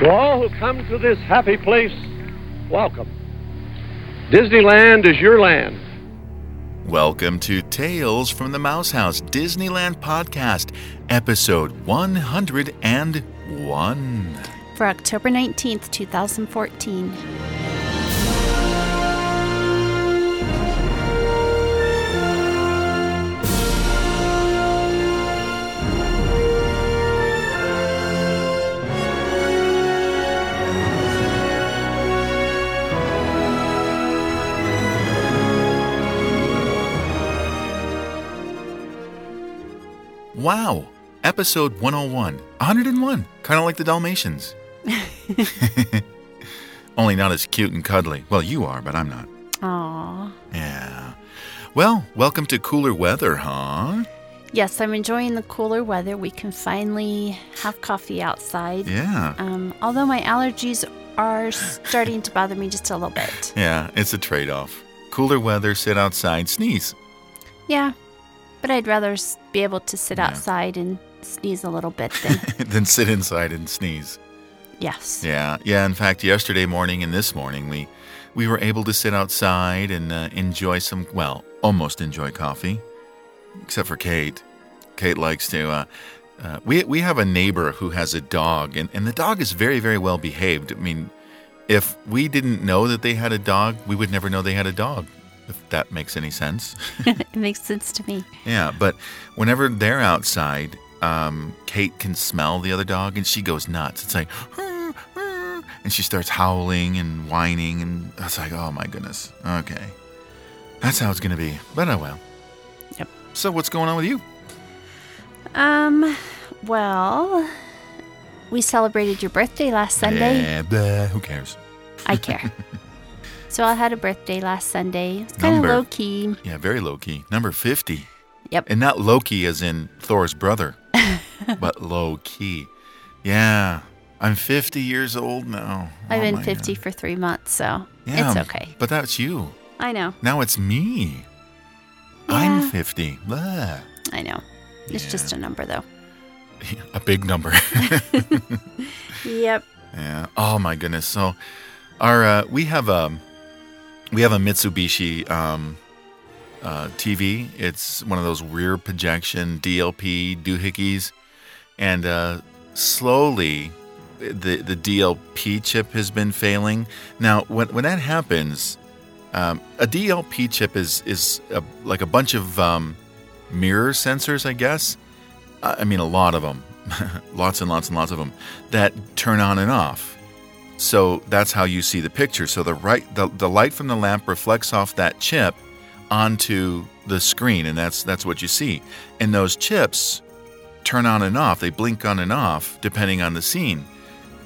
To all who come to this happy place, welcome. Disneyland is your land. Welcome to Tales from the Mouse House Disneyland Podcast, episode 101. For October 19th, 2014. Wow, episode 101. 101, kind of like the Dalmatians. Only not as cute and cuddly. Well, you are, but I'm not. Aww. Yeah. Well, welcome to cooler weather, huh? Yes, I'm enjoying the cooler weather. We can finally have coffee outside. Yeah. Um, although my allergies are starting to bother me just a little bit. Yeah, it's a trade off. Cooler weather, sit outside, sneeze. Yeah, but I'd rather be able to sit Yeah. outside and sneeze a little bit than then sit inside and sneeze. yes. Yeah, yeah. In fact, yesterday morning and this morning, we we were able to sit outside and uh, enjoy some, well, almost enjoy coffee, except for Kate. Kate likes to. Uh, uh, we we have a neighbor who has a dog, and, and the dog is very very well behaved. I mean, if we didn't know that they had a dog, we would never know they had a dog. If that makes any sense. it makes sense to me. Yeah, but whenever they're outside, um, Kate can smell the other dog and she goes nuts. It's like, "Rrr, rrr," and she starts howling and whining, and it's like, oh my goodness. Okay, that's how it's gonna be. But oh well. Yep. So what's going on with you? Um, well, we celebrated your birthday last Sunday. Eh, blah, who cares? I care. so I had a birthday last Sunday. It's kind of low key. Yeah, very low key. Number fifty. Yep. And not Loki as in Thor's brother, but low key. Yeah, I'm 50 years old now. I've Oh been 50 God. for three months, so Yeah, it's okay. But that's you. I know. Now it's me. Yeah. I'm 50. Blah. I know. It's Yeah. just a number, though. A big number. Yep. yeah. Oh my goodness. So our uh, we have a we have a Mitsubishi um, uh, TV. It's one of those rear projection DLP doohickeys, and uh, slowly the the DLP chip has been failing. Now, when when that happens, um, a DLP chip is is a, like a bunch of um, mirror sensors, I guess. I I mean, a lot of them, lots and lots and lots of them that turn on and off. So that's how you see the picture. So the right, the, the light from the lamp reflects off that chip onto the screen, and that's that's what you see. And those chips turn on and off. They blink on and off depending on the scene,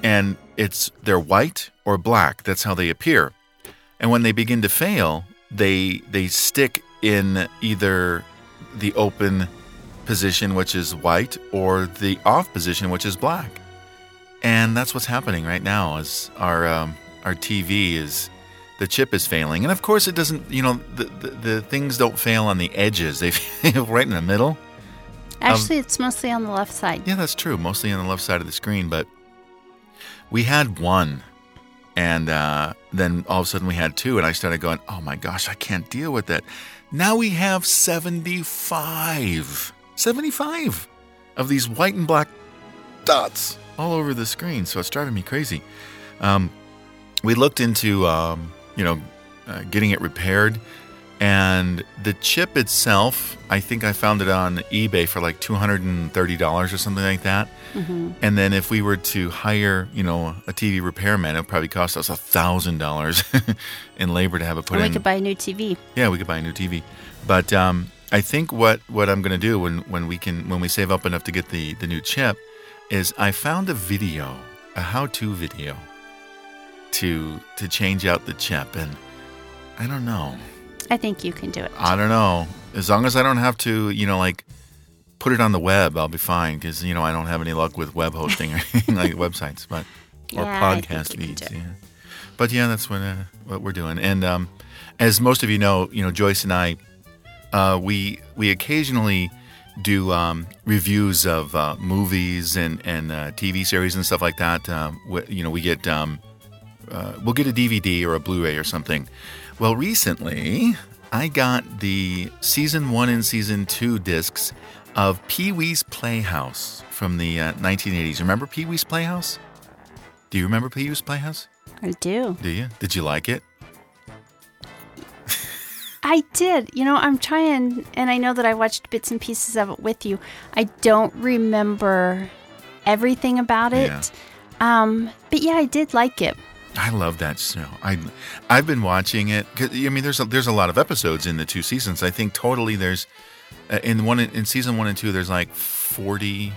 and it's they're white or black. That's how they appear. And when they begin to fail, they they stick in either the open position, which is white, or the off position, which is black. And that's what's happening right now. Is our um, our TV is the chip is failing, and of course it doesn't. You know the the, the things don't fail on the edges; they fail right in the middle. Actually, it's mostly on the left side. Yeah, that's true. Mostly on the left side of the screen, but we had one, and uh, then all of a sudden we had two, and I started going, "Oh my gosh, I can't deal with that." Now we have seventy-five, seventy-five of these white and black dots all over the screen. So it's driving me crazy. Um, we looked into, um, you know, uh, getting it repaired. And the chip itself, I think I found it on eBay for like $230 or something like that. hmm And then if we were to hire, you know, a TV repairman, it would probably cost us $1,000 in labor to have it put And we could buy a new TV. Yeah, we could buy a new TV. But um, I think what, what I'm going to do when, when we can when we save up enough to get the, the new chip is I found a video, a how-to video to to change out the chip and I don't know. I think you can do it. I don't know. As long as I don't have to, you know, like put it on the web, I'll be fine because you know I don't have any luck with web hosting or anything like websites, but or Yeah, podcast feeds. Yeah, but yeah, that's what uh, what we're doing. And um, as most of you know, you know Joyce and I, uh, we we occasionally do um, reviews of uh, movies and and uh, TV series and stuff like that. Um, wh- you know, we get um, uh, we'll get a DVD or a Blu-ray or something. Well, recently I got the season one and season two discs of Pee Wee's Playhouse from the uh, 1980s. Remember Pee Wee's Playhouse? Do you remember Pee Wee's Playhouse? I do. Do you? Did you like it? I did. You know, I'm trying, and I know that I watched bits and pieces of it with you. I don't remember everything about it. Yeah. Um, but yeah, I did like it. I love that show. I I've been watching it. I mean, there's a, there's a lot of episodes in the two seasons. I think totally there's uh, in one in season one and two there's like forty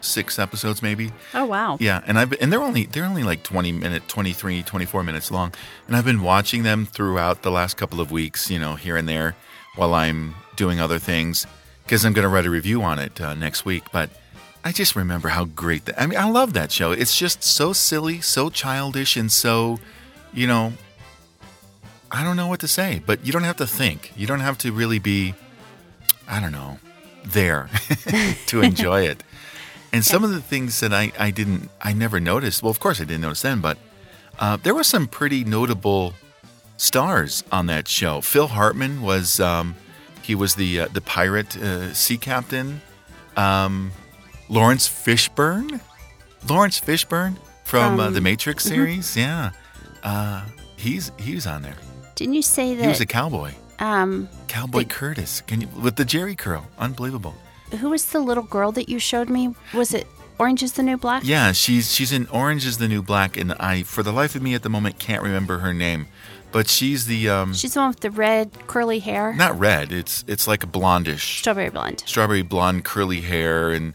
six episodes maybe. Oh wow. Yeah, and I've and they're only they're only like 20 minute 23 24 minutes long. And I've been watching them throughout the last couple of weeks, you know, here and there while I'm doing other things cuz I'm going to write a review on it uh, next week, but I just remember how great that I mean, I love that show. It's just so silly, so childish and so, you know, I don't know what to say, but you don't have to think. You don't have to really be I don't know, there to enjoy it. And some of the things that I, I didn't, I never noticed. Well, of course I didn't notice then, but uh, there were some pretty notable stars on that show. Phil Hartman was, um, he was the uh, the pirate uh, sea captain. Um, Laurence Fishburne, Laurence Fishburne from uh, the Matrix series, yeah. Uh, he's he was on there. Didn't you say that? He was a cowboy, um, Cowboy The- Curtis. Can you with the Jheri curl? Unbelievable. Who was the little girl that you showed me? Was it Orange is the New Black? Yeah, she's she's in Orange is the New Black, and I, for the life of me at the moment, can't remember her name. But she's the um, She's the one with the red curly hair. not red. It's it's like a blondish, Strawberry blonde. strawberry blonde, curly hair, and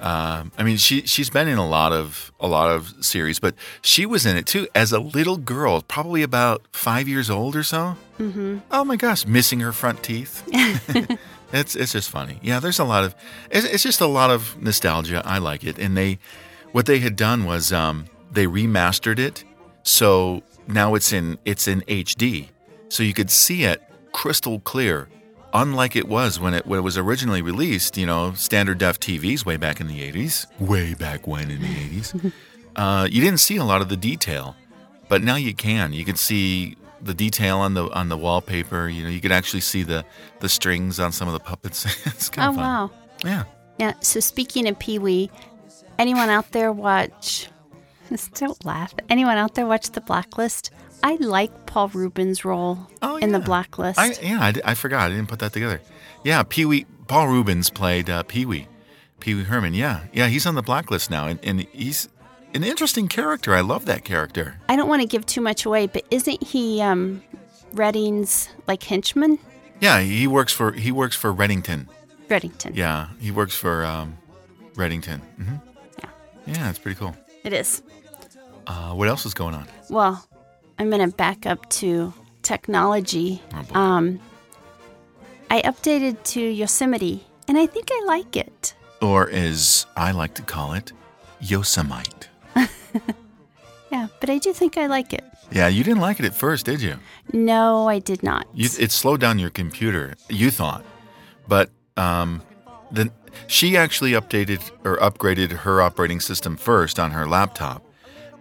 um, I mean she she's been in a lot of a lot of series, but she was in it too as a little girl, probably about five years old or so. Mm-hmm. Oh my gosh, missing her front teeth. It's it's just funny. Yeah, there's a lot of it's, it's just a lot of nostalgia. I like it, and they what they had done was um, they remastered it, so now it's in it's in HD, so you could see it crystal clear, unlike it was when it when it was originally released. You know, standard def TVs way back in the 80s, way back when in the 80s. uh, you didn't see a lot of the detail, but now you can. You can see the detail on the on the wallpaper. You know, you could actually see the the strings on some of the puppets. it's kind Oh of fun. wow. Yeah. Yeah. So speaking of Pee Wee, anyone out there watch? Don't laugh. Anyone out there watch The Blacklist? I like Paul Reubens' role Oh, in The. Blacklist. I yeah, I forgot. I didn't put that together. Yeah, Pee Wee. Paul Reubens played uh, Pee Wee. Pee Wee Herman. Yeah, yeah. He's on the blacklist now, and, and he's an interesting character. I love that character. I don't want to give too much away, but isn't he um, Redding's like henchman? Yeah, he works for he works for Reddington. Reddington. Yeah, he works for um, Reddington. hmm Yeah. Yeah, it's pretty cool. It is. Uh, what else is going on? Well, I'm going to back up to technology. Oh. Um, I updated to Yosemite, and I think I like it. Or as I like to call it, Yosemite. Yeah, but I do think I like it. Yeah, you didn't like it at first, did you? No, I did not. You, it slowed down your computer. You thought, but um, then she actually updated or upgraded her operating system first on her laptop,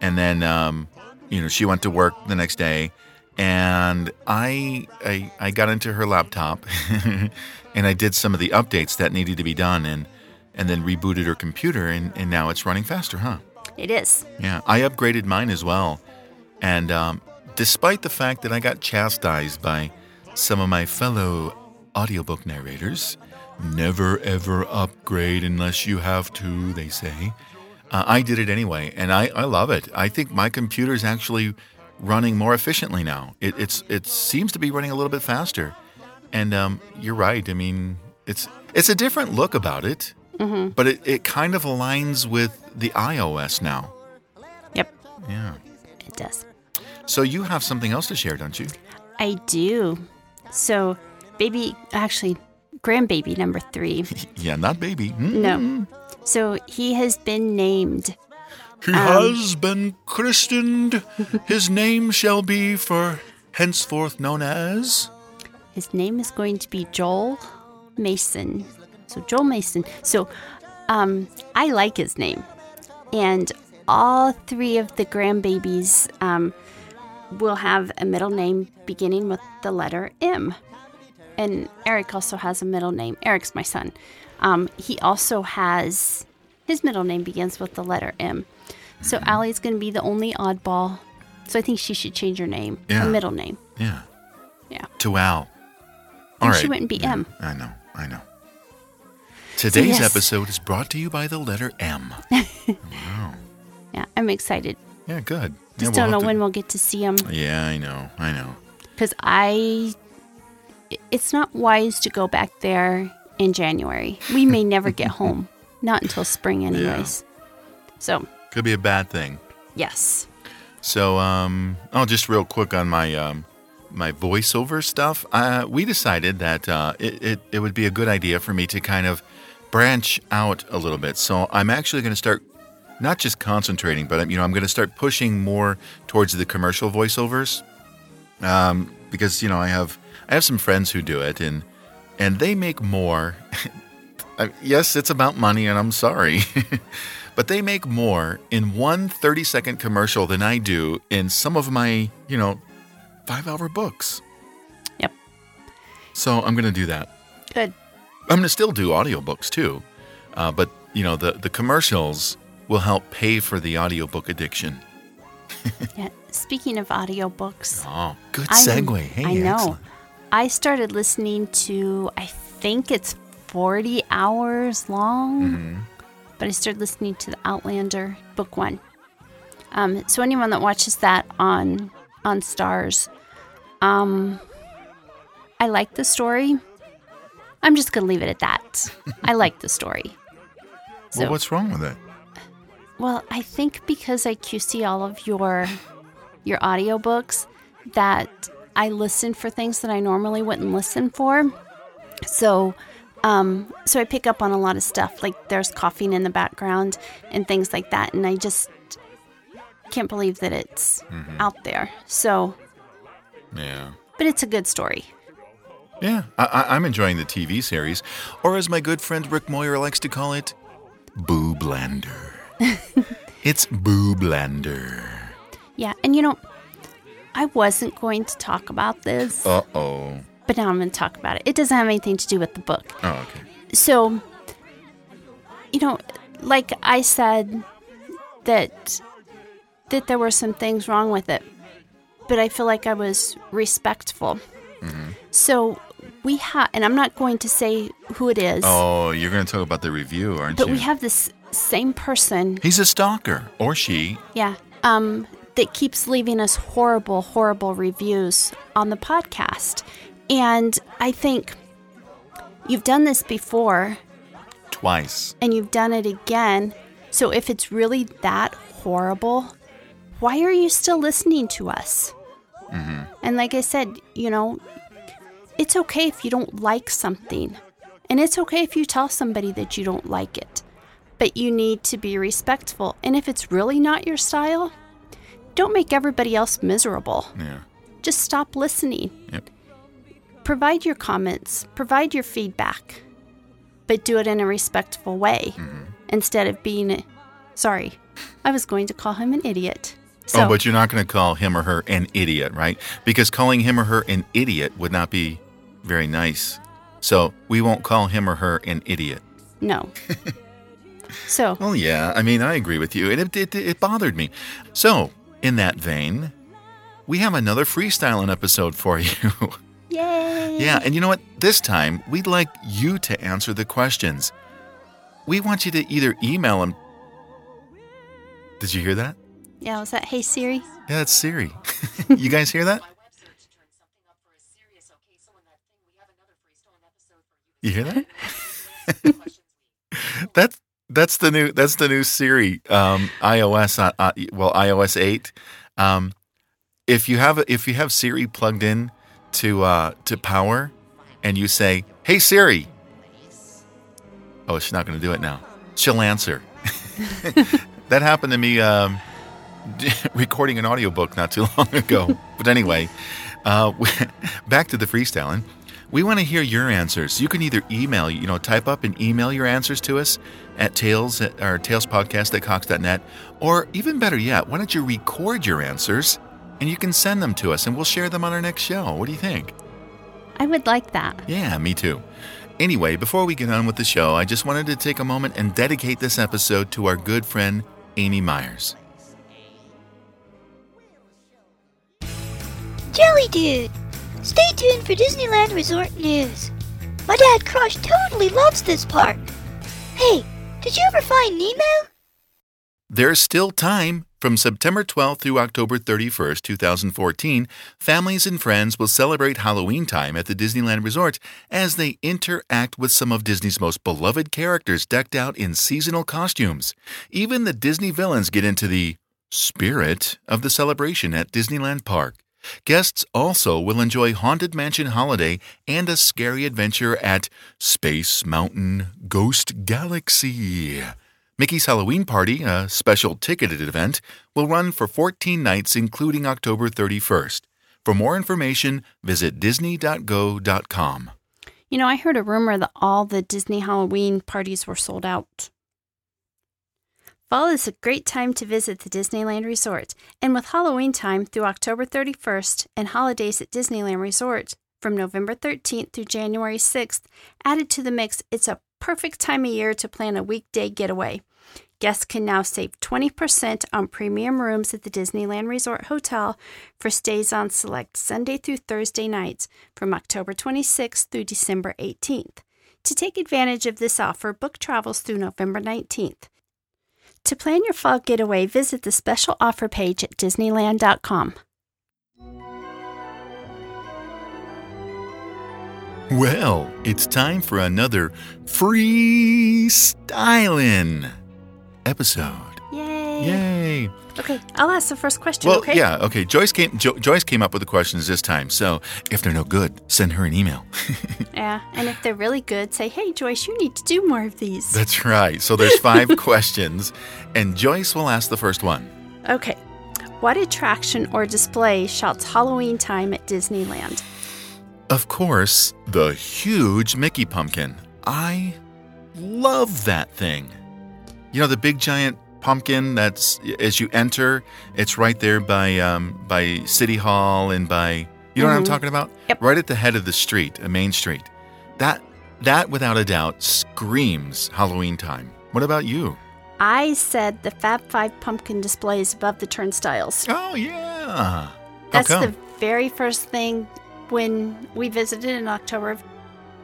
and then um, you know she went to work the next day, and I I, I got into her laptop, and I did some of the updates that needed to be done, and and then rebooted her computer, and, and now it's running faster, huh? It is. Yeah, I upgraded mine as well. And um, despite the fact that I got chastised by some of my fellow audiobook narrators, never ever upgrade unless you have to, they say, uh, I did it anyway. And I, I love it. I think my computer is actually running more efficiently now. It, it's, it seems to be running a little bit faster. And um, you're right. I mean, it's, it's a different look about it, but it, it kind of aligns with the iOS now. Yep, Yeah. it does. So you have something else to share, don't you? I do. So, baby, actually, grandbaby number three. Yeah, not baby. Mm. No. So he has been named. He has been christened. His name shall be for henceforth known as. His name is going to be Joel Mason. So Joel Mason. So um, I like his name. And all three of the grandbabies um, will have a middle name beginning with the letter M. And Eric also has a middle name. Eric's my son. Um, he also has his middle name begins with the letter M. So Allie's going to be the only oddball. So I think she should change her name, Yeah. her middle name. Yeah. Yeah. To Al. All And right. she wouldn't be M. I know. I know. Today's yes. episode is brought to you by the letter M. Wow. Yeah, I'm excited. Yeah, good. Just yeah, we'll don't know to- when we'll get to see him Yeah, I know. I know. because I. It's not wise to go back there in January. We may never get home, not until spring, anyways. So Could be a bad thing. yes, So, um, oh, just real quick on my um, my voiceover stuff. Uh, we decided that uh, it, it it would be a good idea for me to kind of branch out a little bit. So I'm actually going to start not just concentrating, but you know I'm going to start pushing more towards the commercial voiceovers um, because you know I have I have some friends who do it and and they make more. I- yes, it's about money, and I'm sorry. but they make more in one 30 second commercial than I do in some of my, you know, five hour books. Yep. So I'm going to do that. good. I'm going to still do audiobooks too. Uh, but, you know, the, the commercials will help pay for the audiobook addiction. Yeah. Speaking of audiobooks, Oh, good I- segue. Hey, I know. excellent. I started listening to, I think it's 40 hours long, Mm-hmm. but I started listening to the Outlander book one. Um, so anyone that watches that on on Starz, um, I like the story. I'm just gonna leave it at that. I like the story. So, well, what's wrong with it? well, I think because I QC all of your your audiobooks that I listen for things that I normally wouldn't listen for. So um so I pick up on a lot of stuff like there's coughing in the background and things like that and I just can't believe that it's out there. So Yeah. but it's a good story. Yeah, I, I, I'm enjoying the TV series, or as my good friend Rick Moyer likes to call it, Boo Blender. it's Boo Blender. Yeah, and you know I wasn't going to talk about this, Uh oh. but now I'm going to talk about it. It doesn't have anything to do with the book. Oh, okay. so you know like i said that that there were some things wrong with it but i feel like i was respectful so we have and i'm not going to say who it is Oh, you're going to talk about the review, aren't but you? But we have this same person He's a stalker, or she. yeah um that keeps leaving us horrible horrible reviews on the podcast and i think you've done this before Twice. and you've done it again. So if it's really that horrible, why are you still listening to us? And like I said, you know, it's okay if you don't like something. And it's okay if you tell somebody that you don't like it. But you need to be respectful. And if it's really not your style, don't make everybody else miserable. Yeah. Just stop listening. Yep. Provide your comments, provide your feedback, but do it in a respectful way mm-hmm. instead of being, sorry, I was going to call him an idiot. So, oh, but you're not going to call him or her an idiot, right? Because calling him or her an idiot would not be very nice. So we won't call him or her an idiot. no. so, Well, yeah, I mean, I agree with you. It, it, it, it bothered me. So, in that vein, we have another freestyling episode for you. yay. yeah, and you know what? This time, we'd like you to answer the questions. We want you to either email them. Did you hear that? Yeah, was that Hey Siri? Yeah, that's Siri. you guys hear that? You hear that? that's that's the new that's the new Siri um, iOS uh, uh, well iOS eight. Um, if you have if you have Siri plugged in to uh, to power, and you say, "Hey Siri," oh, she's not going to do it now. She'll answer. that happened to me um, recording an audiobook not too long ago. but anyway, uh, back to the freestyling. We want to hear your answers. You can either email, you know, type up and email your answers to us at tales at, or talespodcast at cox.net, or even better yet, why don't you record your answers and you can send them to us and we'll share them on our next show. What do you think? I would like that. Yeah, me too. Anyway, before we get on with the show, I just wanted to take a moment and dedicate this episode to our good friend Amy Myers. Jelly Dude! Stay tuned for Disneyland Resort news. My dad Crush totally loves this park. Hey, did you ever find Nemo? There's still time. From September 12th through October 31st, 2014, families and friends will celebrate Halloween time at the Disneyland Resort as they interact with some of Disney's most beloved characters decked out in seasonal costumes. Even the Disney villains get into the spirit of the celebration at Disneyland Park. Guests also will enjoy Haunted Mansion Holiday and a scary adventure at Space Mountain Ghost Galaxy. Mickey's Halloween Party, a special ticketed event, will run for 14 nights, including October 31st. For more information, visit Disney.go.com. You know, I heard a rumor that all the Disney Halloween parties were sold out. Fall is a great time to visit the Disneyland Resort, and with Halloween time through October 31st and holidays at Disneyland Resort from November 13th through January 6th added to the mix, it's a perfect time of year to plan a weekday getaway. Guests can now save 20% on premium rooms at the Disneyland Resort Hotel for stays on select Sunday through Thursday nights from October 26th through December 18th. To take advantage of this offer, book travels through November 19th. To plan your fall getaway, visit the special offer page at Disneyland.com. Well, it's time for another freestyling episode. Yay! Okay, I'll ask the first question. Well, okay? yeah, okay. Joyce came. Jo- Joyce came up with the questions this time. So if they're no good, send her an email. Yeah, and if they're really good, say, "Hey, Joyce, you need to do more of these." That's right. So there's five questions, and Joyce will ask the first one. Okay. What attraction or display shouts Halloween time at Disneyland? Of course, the huge Mickey pumpkin. I love that thing. You know the big giant pumpkin that's as you enter, it's right there by um, by City Hall and by you know what I'm Mhm. talking about? Yep. Right at the head of the street, a main street. That that without a doubt screams Halloween time. What about you? I said the Fab Five pumpkin displays above the turnstiles. Oh yeah. How That's come? the very first thing when we visited in October of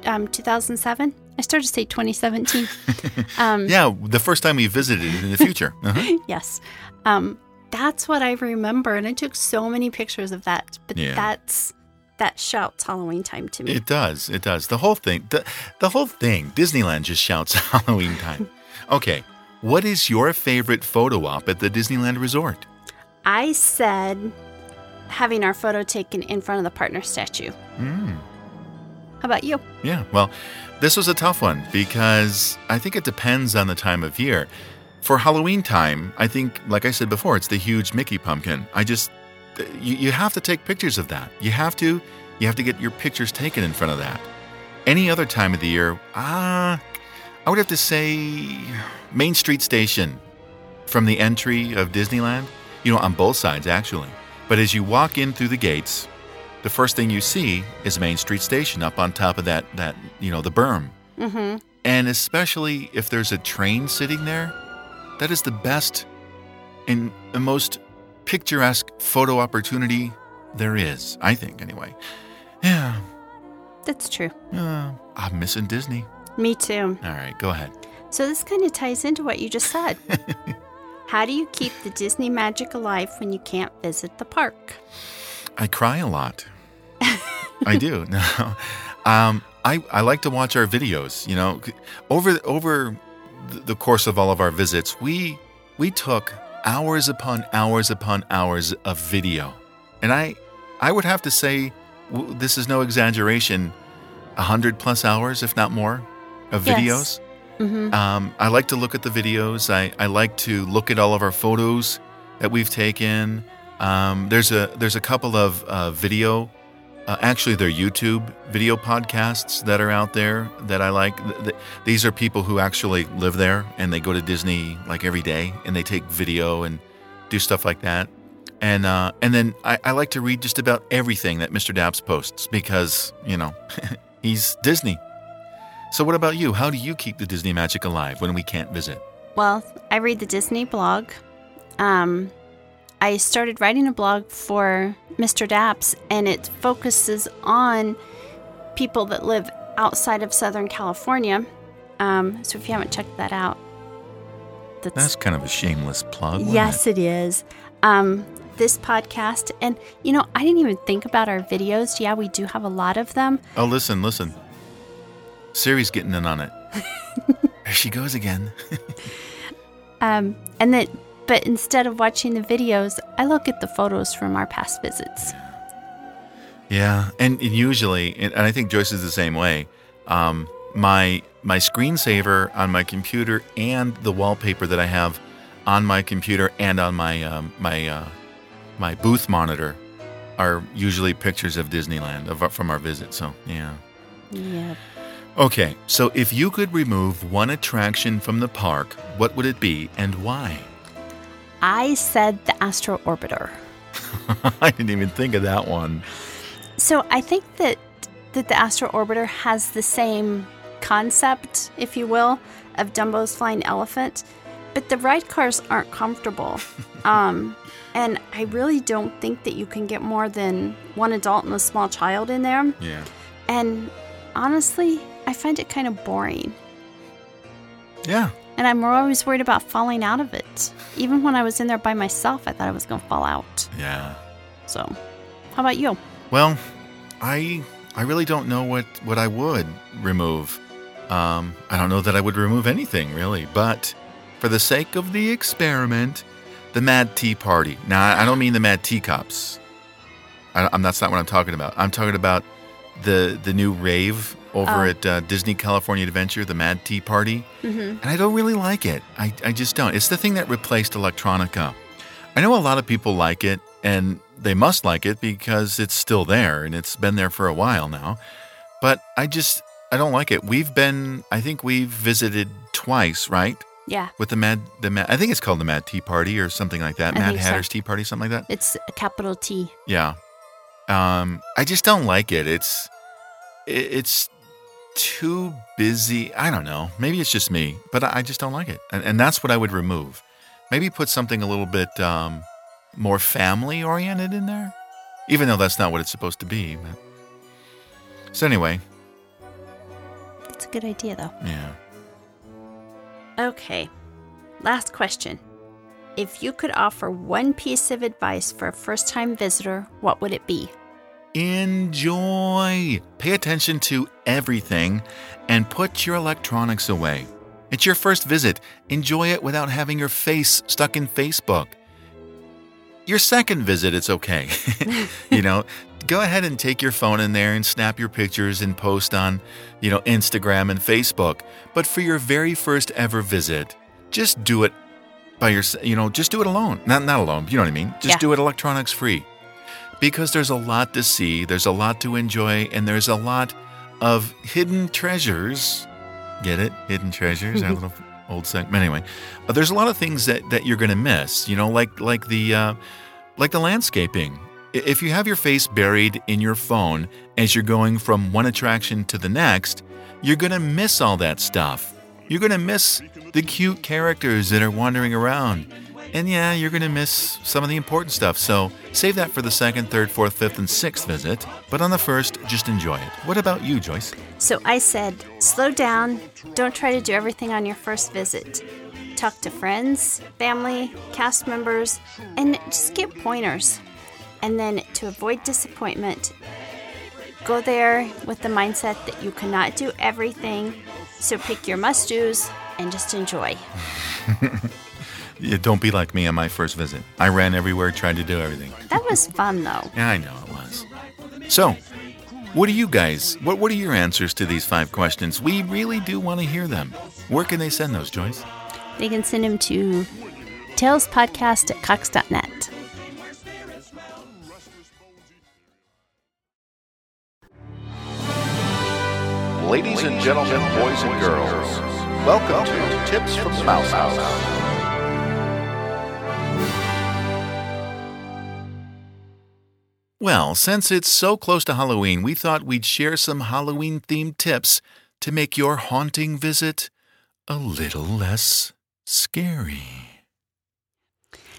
um, 2007. I started to say 2017. um, yeah, the first time we visited in the future. Uh-huh. Yes. Um, that's what I remember. And I took so many pictures of that. But Yeah. that's that shouts Halloween time to me. It does. It does. The whole thing. The, the whole thing. Disneyland just shouts Halloween time. Okay. What is your favorite photo op at the Disneyland Resort? I said having our photo taken in front of the partner statue. Mm, How about you? yeah. Well, this was a tough one because I think it depends on the time of year. For Halloween time, I think, like I said before, it's the huge Mickey pumpkin. I just, you, you have to take pictures of that. You have to, you have to get your pictures taken in front of that. Any other time of the year, ah, I would have to say Main Street Station from the entry of Disneyland. You know, on both sides actually. But as you walk in through the gates, the first thing you see is Main Street Station up on top of that that you know the berm. Mm-hmm. And especially if there's a train sitting there, that is the best and the most picturesque photo opportunity there is. I think anyway. Yeah, That's true. uh, I'm missing Disney. Me too. All right, go ahead. So this kind of ties into what you just said. How do you keep the Disney magic alive when you can't visit the park? I cry a lot. I do. No. Um, I, I like to watch our videos. You know, over over the course of all of our visits, we we took hours upon hours upon hours of video, and I I would have to say this is no exaggeration, a hundred plus hours, if not more, of Yes. videos. Mm-hmm. Um, I like to look at the videos. I, I like to look at all of our photos that we've taken. Um, there's a there's a couple of uh, video uh, actually, they're YouTube video podcasts that are out there that I like. Th- th- these are people who actually live there and they go to Disney like every day and they take video and do stuff like that. And uh, and then I, I like to read just about everything that Mr. Daps posts because you know he's Disney. So what about you? How do you keep the Disney magic alive when we can't visit? Well, I read the Disney blog. Um, I started writing a blog for Mr. Daps, and it focuses on people that live outside of Southern California. Um, so if you haven't checked that out, that's, That's kind of a shameless plug. yes, it? it is. Um, this podcast, and you know, I didn't even think about our videos. Yeah, we do have a lot of them. Oh, listen, listen. Siri's getting in on it. there she goes again. Um, and that, but instead of watching the videos, I look at the photos from our past visits. Yeah, and, and usually, and I think Joyce is the same way. Um, my my screensaver on my computer and the wallpaper that I have on my computer and on my um, my uh, my booth monitor are usually pictures of Disneyland of, from our visit. So yeah. Yeah. Okay, so if you could remove one attraction from the park, what would it be and why? I said the Astro Orbiter. I didn't even think of that one. So I think that that the Astro Orbiter has the same concept, if you will, of Dumbo's flying elephant, but the ride cars aren't comfortable. um, and I really don't think that you can get more than one adult and a small child in there. Yeah. And honestly, I find it kind of boring. Yeah. And I'm always worried about falling out of it. Even when I was in there by myself, I thought I was going to fall out. Yeah. So, how about you? Well, I I really don't know what what I would remove. Um, I don't know that I would remove anything really, but for the sake of the experiment, the Mad T Party. Now, I don't mean the Mad Teacups. I, I'm that's not what I'm talking about. I'm talking about the the new rave over Oh. at uh, Disney California Adventure, the Mad T Party, Mm-hmm. and I don't really like it. I I just don't. It's the thing that replaced ElecTRONica. I know a lot of people like it, and they must like it because it's still there and it's been there for a while now. But I just I don't like it. We've been I think we've visited twice, right? Yeah, With the Mad the Mad I think it's called the Mad T Party or something like that. I Mad think so. Hatter's Tea Party, something like that. it's a capital T. Yeah. Um I just don't like it. It's it's too busy. I don't know. Maybe it's just me, but I just don't like it. And, and that's what I would remove. Maybe put something a little bit um, more family oriented in there, even though that's not what it's supposed to be. But... So, anyway, That's a good idea, though. yeah. Okay, last question. If you could offer one piece of advice for a first time visitor, what would it be? Enjoy. Pay attention to everything and put your electronics away. It's your first visit. Enjoy it without having your face stuck in Facebook. Your second visit, it's okay. you know, go ahead and take your phone in there and snap your pictures and post on, you know, Instagram and Facebook. But for your very first ever visit, just do it by your, you know, just do it alone. Not not alone. You know what I mean? Just Yeah. do it electronics free because there's a lot to see, there's a lot to enjoy, and there's a lot of hidden treasures. Get it? Hidden treasures. Our little old segment. Anyway, uh, there's a lot of things that that you're gonna miss. You know, like like the uh, like the landscaping. If you have your face buried in your phone as you're going from one attraction to the next, you're gonna miss all that stuff. You're gonna miss the cute characters that are wandering around. And yeah, you're going to miss some of the important stuff. So save that for the second, third, fourth, fifth, and sixth visit. But on the first, just enjoy it. What about you, Joyce? So I said, slow down. Don't try to do everything on your first visit. Talk to friends, family, cast members, and just get pointers. And then to avoid disappointment, go there with the mindset that you cannot do everything. So pick your must do's and just enjoy. Yeah, don't be like me on my first visit. I ran everywhere, tried to do everything. That was fun though. Yeah, I know it was. So, what do you guys? What What are your answers to these five questions? We really do want to hear them. Where can they send those, Joyce? They can send them to talespodcast at cox.net. Ladies and gentlemen, boys and girls, welcome to Tips from the Mouse House. Well, since it's so close to Halloween, we thought we'd share some Halloween themed tips to make your haunting visit a little less scary.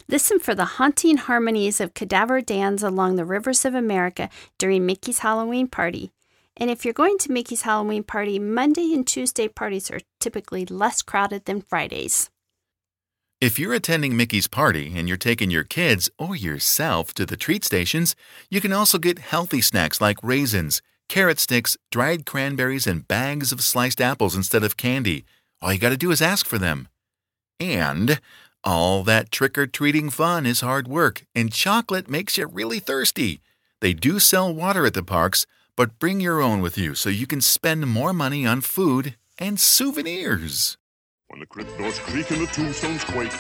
Listen for the haunting harmonies of Cadaver Dans along the rivers of America during Mickey's Halloween party. And if you're going to Mickey's Halloween party, Monday and Tuesday parties are typically less crowded than Fridays. If you're attending Mickey's party and you're taking your kids or yourself to the treat stations, you can also get healthy snacks like raisins, carrot sticks, dried cranberries, and bags of sliced apples instead of candy. All you got to do is ask for them. And all that trick or treating fun is hard work, and chocolate makes you really thirsty. They do sell water at the parks, but bring your own with you so you can spend more money on food and souvenirs. When the crypt doors creak and the tombstones quake.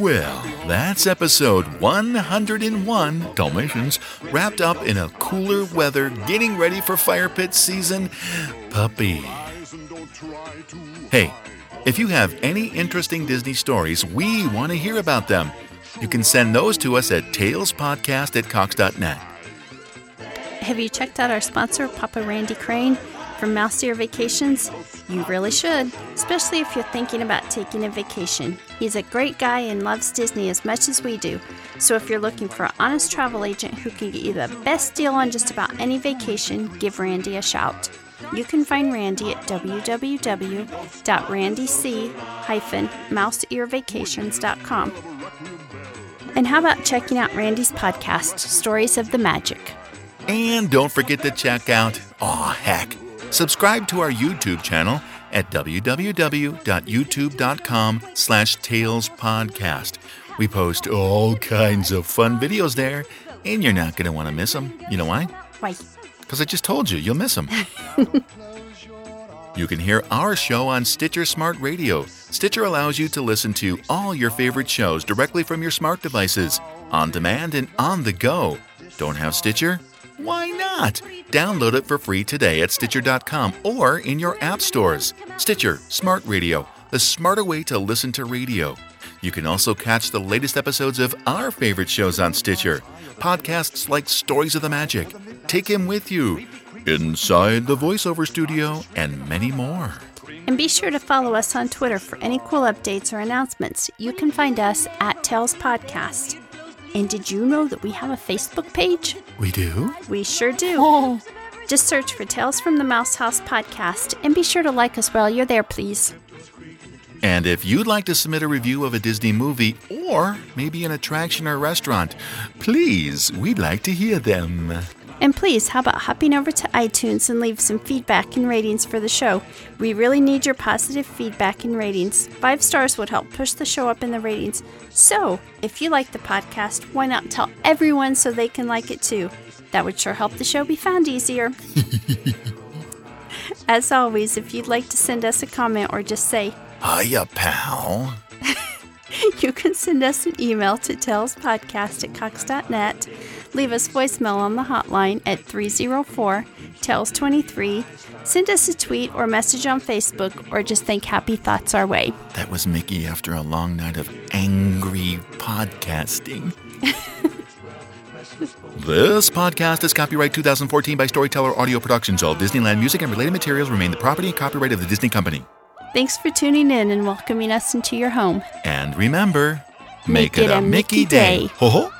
Well, that's episode 101 Dalmatians wrapped up in a cooler weather, getting ready for fire pit season. Puppy. Hey, if you have any interesting Disney stories, we want to hear about them. You can send those to us at talespodcast at cox.net. Have you checked out our sponsor, Papa Randy Crane? From Mouse Ear Vacations? You really should, especially if you're thinking about taking a vacation. He's a great guy and loves Disney as much as we do. So if you're looking for an honest travel agent who can get you the best deal on just about any vacation, give Randy a shout. You can find Randy at www.randyc-mouseearvacations.com. And how about checking out Randy's podcast, Stories of the Magic? And don't forget to check out, aw heck, Subscribe to our YouTube channel at www.youtube.com slash talespodcast. We post all kinds of fun videos there, and you're not going to want to miss them. You know why? Why? Because I just told you, you'll miss them. you can hear our show on Stitcher Smart Radio. Stitcher allows you to listen to all your favorite shows directly from your smart devices, on demand and on the go. Don't have Stitcher? Why not? Download it for free today at Stitcher.com or in your app stores. Stitcher, Smart Radio, the smarter way to listen to radio. You can also catch the latest episodes of our favorite shows on Stitcher. Podcasts like Stories of the Magic, Take Him With You, Inside the VoiceOver Studio, and many more. And be sure to follow us on Twitter for any cool updates or announcements. You can find us at Tales Podcast. And did you know that we have a Facebook page? We do? We sure do. Oh. Just search for Tales from the Mouse House podcast and be sure to like us while you're there, please. And if you'd like to submit a review of a Disney movie or maybe an attraction or restaurant, please, we'd like to hear them. And please, how about hopping over to iTunes and leave some feedback and ratings for the show? We really need your positive feedback and ratings. Five stars would help push the show up in the ratings. So, if you like the podcast, why not tell everyone so they can like it too? That would sure help the show be found easier. As always, if you'd like to send us a comment or just say, Hiya, pal. you can send us an email to talespodcast at cox.net Leave us voicemail on the hotline at 304 TELLS 23. Send us a tweet or message on Facebook or just think happy thoughts our way. That was Mickey after a long night of angry podcasting. this podcast is copyright 2014 by Storyteller Audio Productions. All Disneyland music and related materials remain the property and copyright of the Disney Company. Thanks for tuning in and welcoming us into your home. And remember, make, make it, it, a Mickey, Mickey day. day. Ho ho!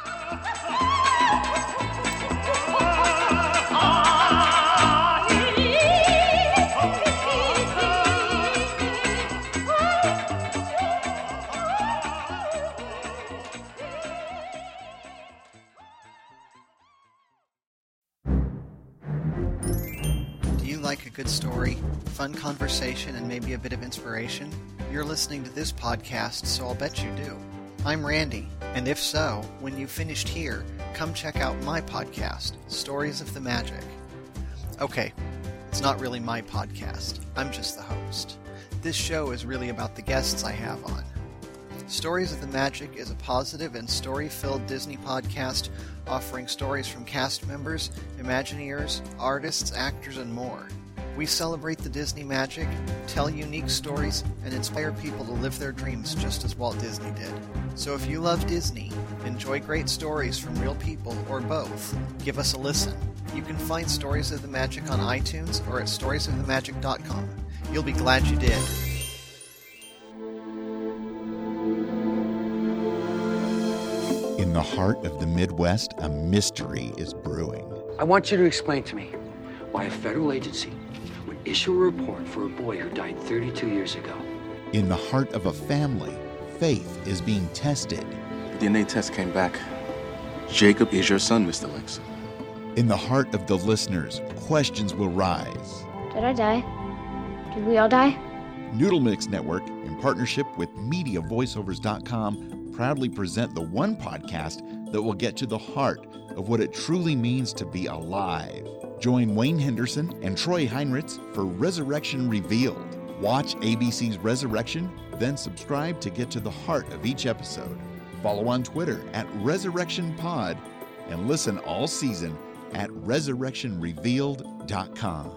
Bit of inspiration? You're listening to this podcast, so I'll bet you do. I'm Randy, and if so, when you've finished here, come check out my podcast, Stories of the Magic. Okay, it's not really my podcast, I'm just the host. This show is really about the guests I have on. Stories of the Magic is a positive and story filled Disney podcast offering stories from cast members, Imagineers, artists, actors, and more. We celebrate the Disney magic, tell unique stories, and inspire people to live their dreams just as Walt Disney did. So if you love Disney, enjoy great stories from real people, or both, give us a listen. You can find Stories of the Magic on iTunes or at storiesofthemagic.com. You'll be glad you did. In the heart of the Midwest, a mystery is brewing. I want you to explain to me why a federal agency would issue a report for a boy who died 32 years ago. In the heart of a family, faith is being tested. The DNA test came back. Jacob is your son, Mr. Lex. In the heart of the listeners, questions will rise. Did I die? Did we all die? Noodle Mix Network, in partnership with MediaVoiceovers.com, proudly present the one podcast that will get to the heart of what it truly means to be alive. Join Wayne Henderson and Troy Heinrichs for Resurrection Revealed. Watch ABC's Resurrection, then subscribe to get to the heart of each episode. Follow on Twitter at Resurrection Pod and listen all season at resurrectionrevealed.com.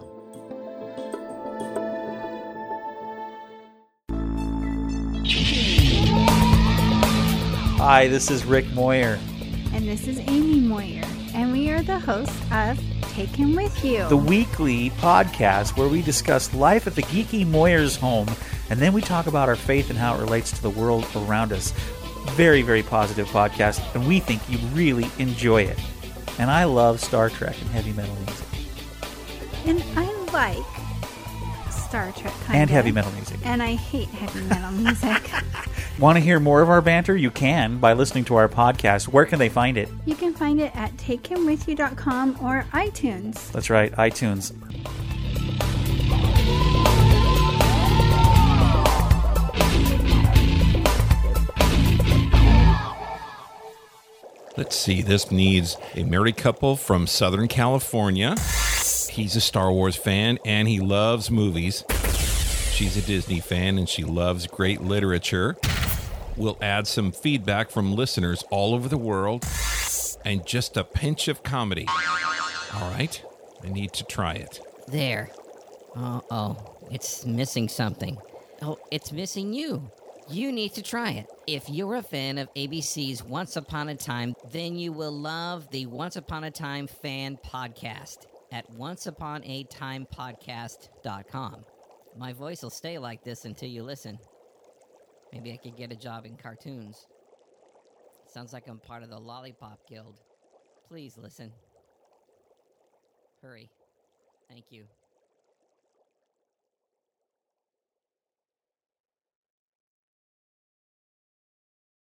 Hi, this is Rick Moyer. And this is Amy Moyer. And we are the hosts of Take Him With You, the weekly podcast where we discuss life at the geeky Moyers home and then we talk about our faith and how it relates to the world around us. Very, very positive podcast, and we think you really enjoy it. And I love Star Trek and heavy metal music. And I like Star Trek and of. heavy metal music. And I hate heavy metal music. Want to hear more of our banter? You can by listening to our podcast. Where can they find it? You can find it at takehimwithyou.com or iTunes. That's right, iTunes. Let's see, this needs a married couple from Southern California. He's a Star Wars fan and he loves movies. She's a Disney fan and she loves great literature. We'll add some feedback from listeners all over the world and just a pinch of comedy. All right, I need to try it. There. Uh oh, it's missing something. Oh, it's missing you. You need to try it. If you're a fan of ABC's Once Upon a Time, then you will love the Once Upon a Time fan podcast at onceuponatimepodcast.com. My voice will stay like this until you listen. Maybe I could get a job in cartoons. Sounds like I'm part of the Lollipop Guild. Please listen. Hurry. Thank you.